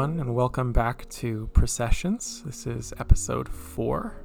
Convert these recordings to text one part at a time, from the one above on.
Everyone, and welcome back to Processions. This is episode four.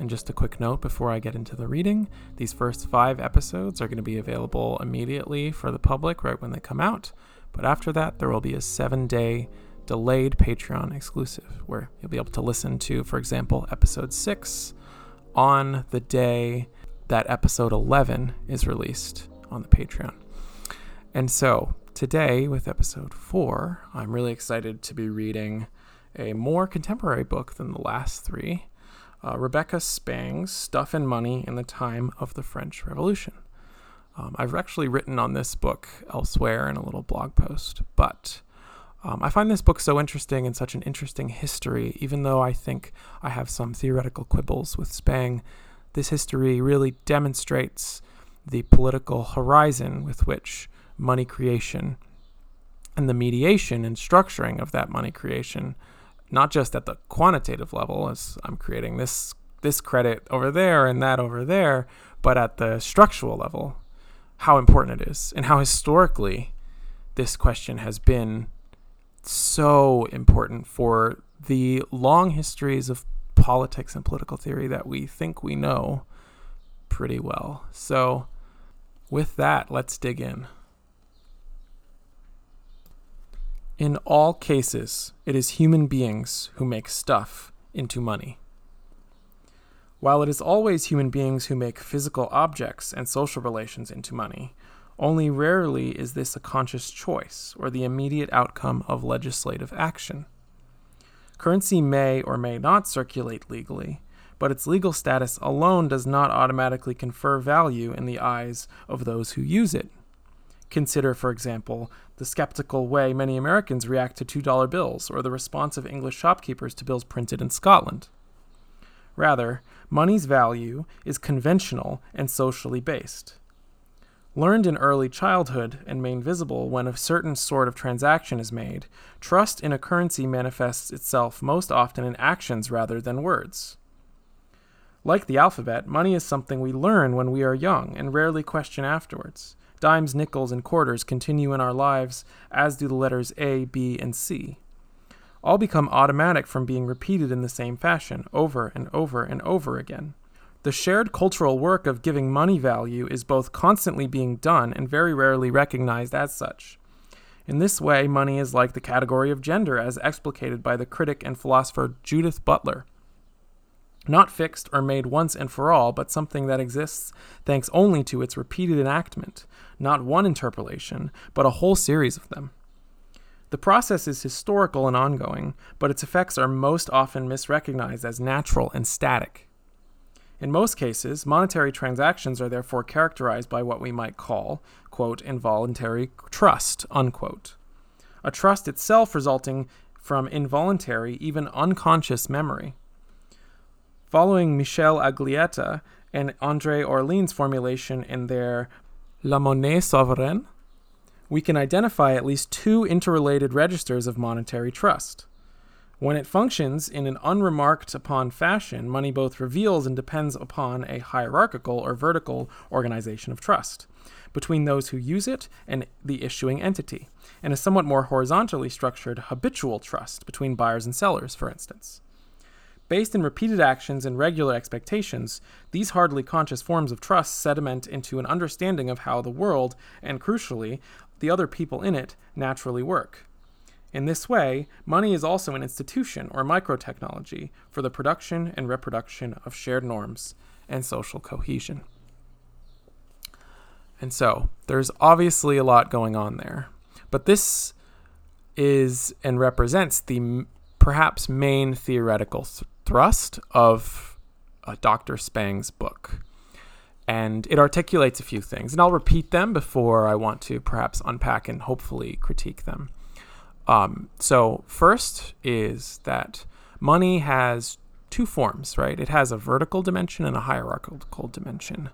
And just a quick note before I get into the reading these first five episodes are going to be available immediately for the public right when they come out. But after that, there will be a seven day delayed Patreon exclusive where you'll be able to listen to, for example, episode six on the day that episode 11 is released on the Patreon. And so today, with episode four, I'm really excited to be reading a more contemporary book than the last three uh, Rebecca Spang's Stuff and Money in the Time of the French Revolution. Um, I've actually written on this book elsewhere in a little blog post, but um, I find this book so interesting and such an interesting history, even though I think I have some theoretical quibbles with Spang. This history really demonstrates the political horizon with which money creation and the mediation and structuring of that money creation not just at the quantitative level as I'm creating this this credit over there and that over there, but at the structural level, how important it is and how historically this question has been so important for the long histories of politics and political theory that we think we know pretty well. So, with that, let's dig in. In all cases, it is human beings who make stuff into money. While it is always human beings who make physical objects and social relations into money, only rarely is this a conscious choice or the immediate outcome of legislative action. Currency may or may not circulate legally, but its legal status alone does not automatically confer value in the eyes of those who use it. Consider, for example, the skeptical way many Americans react to $2 bills or the response of English shopkeepers to bills printed in Scotland. Rather, money's value is conventional and socially based. Learned in early childhood and made visible when a certain sort of transaction is made, trust in a currency manifests itself most often in actions rather than words. Like the alphabet, money is something we learn when we are young and rarely question afterwards. Dimes, nickels, and quarters continue in our lives, as do the letters A, B, and C. All become automatic from being repeated in the same fashion, over and over and over again. The shared cultural work of giving money value is both constantly being done and very rarely recognized as such. In this way, money is like the category of gender as explicated by the critic and philosopher Judith Butler not fixed or made once and for all, but something that exists thanks only to its repeated enactment, not one interpolation, but a whole series of them. The process is historical and ongoing, but its effects are most often misrecognized as natural and static. In most cases, monetary transactions are therefore characterized by what we might call, quote, involuntary trust, unquote. A trust itself resulting from involuntary, even unconscious memory. Following Michel Aglietta and Andre Orlean's formulation in their La Monnaie Souveraine, we can identify at least two interrelated registers of monetary trust. When it functions in an unremarked upon fashion, money both reveals and depends upon a hierarchical or vertical organization of trust between those who use it and the issuing entity, and a somewhat more horizontally structured habitual trust between buyers and sellers, for instance. Based in repeated actions and regular expectations, these hardly conscious forms of trust sediment into an understanding of how the world, and crucially, the other people in it, naturally work. In this way, money is also an institution or microtechnology for the production and reproduction of shared norms and social cohesion. And so, there's obviously a lot going on there. But this is and represents the perhaps main theoretical th- thrust of uh, Dr. Spang's book. And it articulates a few things, and I'll repeat them before I want to perhaps unpack and hopefully critique them. Um, so, first is that money has two forms, right? It has a vertical dimension and a hierarchical dimension.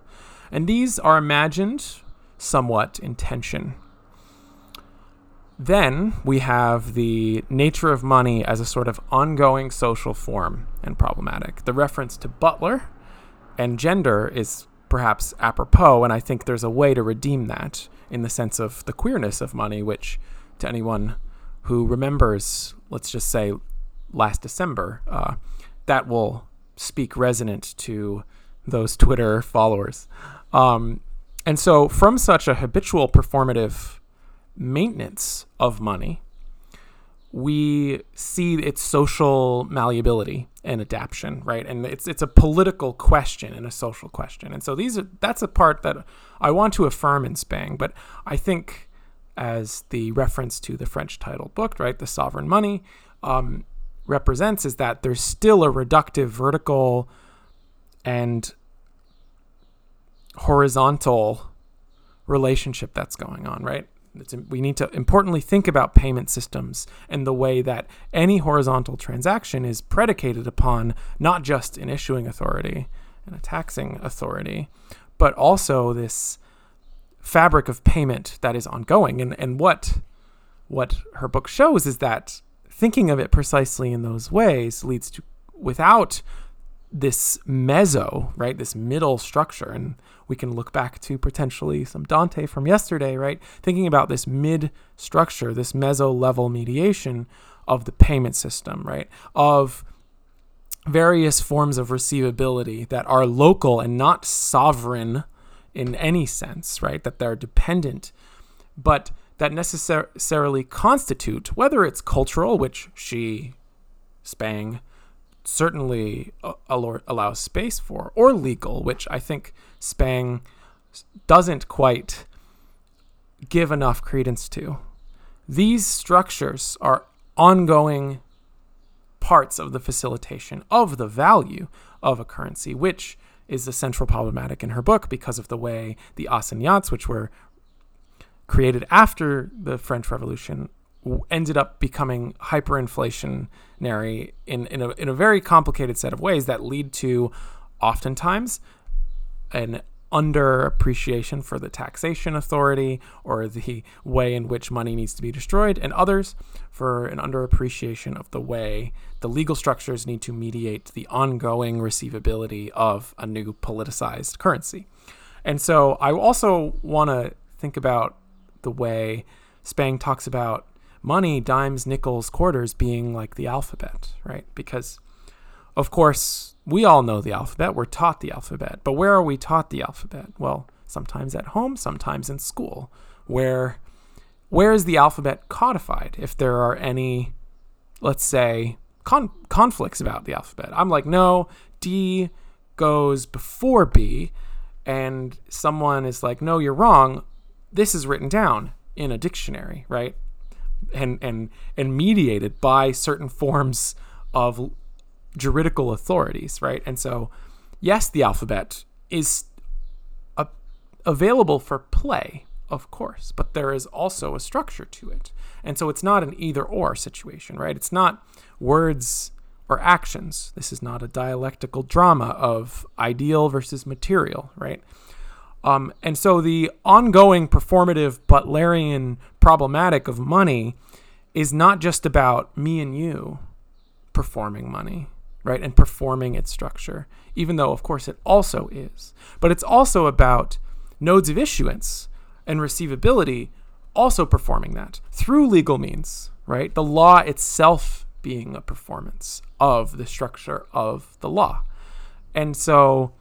And these are imagined somewhat in tension then we have the nature of money as a sort of ongoing social form and problematic. The reference to Butler and gender is perhaps apropos, and I think there's a way to redeem that in the sense of the queerness of money, which to anyone who remembers, let's just say, last December, uh, that will speak resonant to those Twitter followers. Um, and so, from such a habitual performative maintenance of money, we see its social malleability and adaptation, right? And it's it's a political question and a social question. And so these are that's a part that I want to affirm in Spang, but I think as the reference to the French title book, right, the sovereign money, um, represents is that there's still a reductive vertical and horizontal relationship that's going on, right? It's, we need to importantly think about payment systems and the way that any horizontal transaction is predicated upon not just an issuing authority and a taxing authority, but also this fabric of payment that is ongoing. And, and what what her book shows is that thinking of it precisely in those ways leads to without this mezzo, right? This middle structure. And we can look back to potentially some Dante from yesterday, right? Thinking about this mid structure, this mezzo level mediation of the payment system, right? Of various forms of receivability that are local and not sovereign in any sense, right? That they're dependent, but that necessarily constitute, whether it's cultural, which she, Spang, certainly uh, allows space for, or legal, which I think Spang doesn't quite give enough credence to. These structures are ongoing parts of the facilitation of the value of a currency, which is the central problematic in her book because of the way the assignats, which were created after the French Revolution, ended up becoming hyperinflationary in, in, a, in a very complicated set of ways that lead to oftentimes an under appreciation for the taxation authority or the way in which money needs to be destroyed, and others for an under appreciation of the way the legal structures need to mediate the ongoing receivability of a new politicized currency. And so I also want to think about the way Spang talks about money, dimes, nickels, quarters being like the alphabet, right? Because, of course, we all know the alphabet. We're taught the alphabet. But where are we taught the alphabet? Well, sometimes at home, sometimes in school. Where where is the alphabet codified if there are any let's say con- conflicts about the alphabet? I'm like, "No, D goes before B." And someone is like, "No, you're wrong. This is written down in a dictionary, right?" And and and mediated by certain forms of juridical authorities, right? And so, yes, the alphabet is a, available for play, of course, but there is also a structure to it. And so it's not an either or situation, right? It's not words or actions. This is not a dialectical drama of ideal versus material, right? Um, and so the ongoing performative Butlerian problematic of money is not just about me and you performing money, right? And performing its structure, even though, of course, it also is. But it's also about nodes of issuance and receivability also performing that through legal means, right? The law itself being a performance of the structure of the law. And so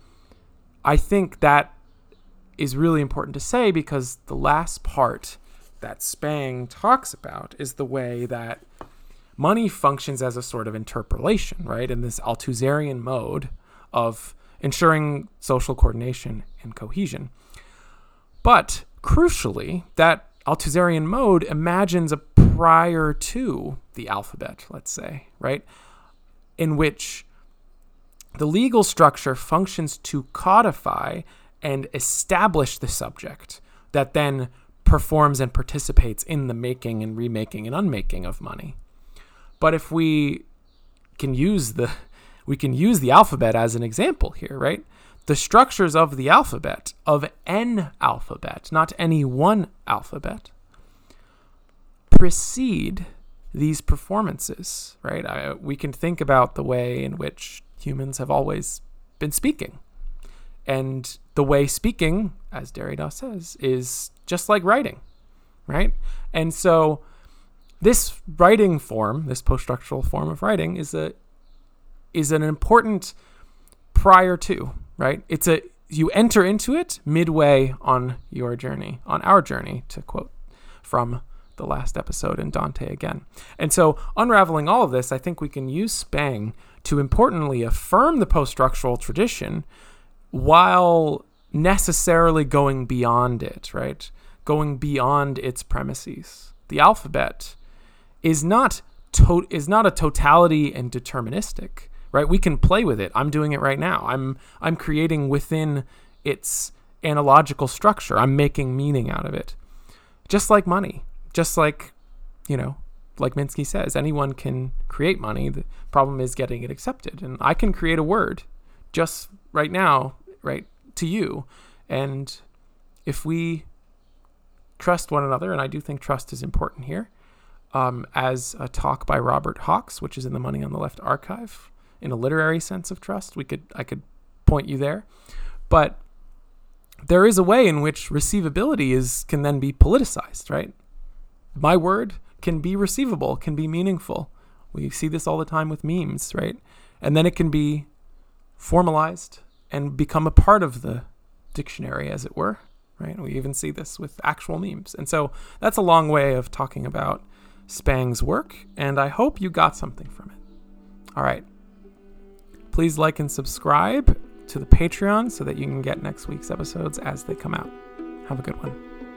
I think that is really important to say because the last part that Spang talks about is the way that money functions as a sort of interpolation, right? In this Althusserian mode of ensuring social coordination and cohesion. But crucially, that Althusserian mode imagines a prior to the alphabet, let's say, right? In which the legal structure functions to codify and establish the subject that then performs and participates in the making and remaking and unmaking of money. But if we can use the we can use the alphabet as an example here, right? The structures of the alphabet, of an alphabet, not any one alphabet, precede these performances, right? I, we can think about the way in which humans have always been speaking and the way speaking, as Derrida says, is just like writing, right? And so this writing form, this post-structural form of writing, is a is an important prior to right. It's a you enter into it midway on your journey, on our journey, to quote from the last episode in Dante again. And so, unraveling all of this, I think we can use Spang to importantly affirm the post structural tradition while necessarily going beyond it, right? Going beyond its premises. The alphabet is not to- is not a totality and deterministic, right? We can play with it. I'm doing it right now. I'm I'm creating within its analogical structure. I'm making meaning out of it. Just like money, just like you know, like Minsky says, anyone can create money. The problem is getting it accepted. And I can create a word just right now, right, to you. And if we trust one another, and I do think trust is important here, um, as a talk by Robert Hawks, which is in the Money on the Left archive, in a literary sense of trust, we could I could point you there. But there is a way in which receivability is can then be politicized, right? My word can be receivable, can be meaningful. We see this all the time with memes, right? And then it can be formalized and become a part of the dictionary, as it were, right? We even see this with actual memes. And so that's a long way of talking about Spang's work, and I hope you got something from it. All right. Please like and subscribe to the Patreon so that you can get next week's episodes as they come out. Have a good one.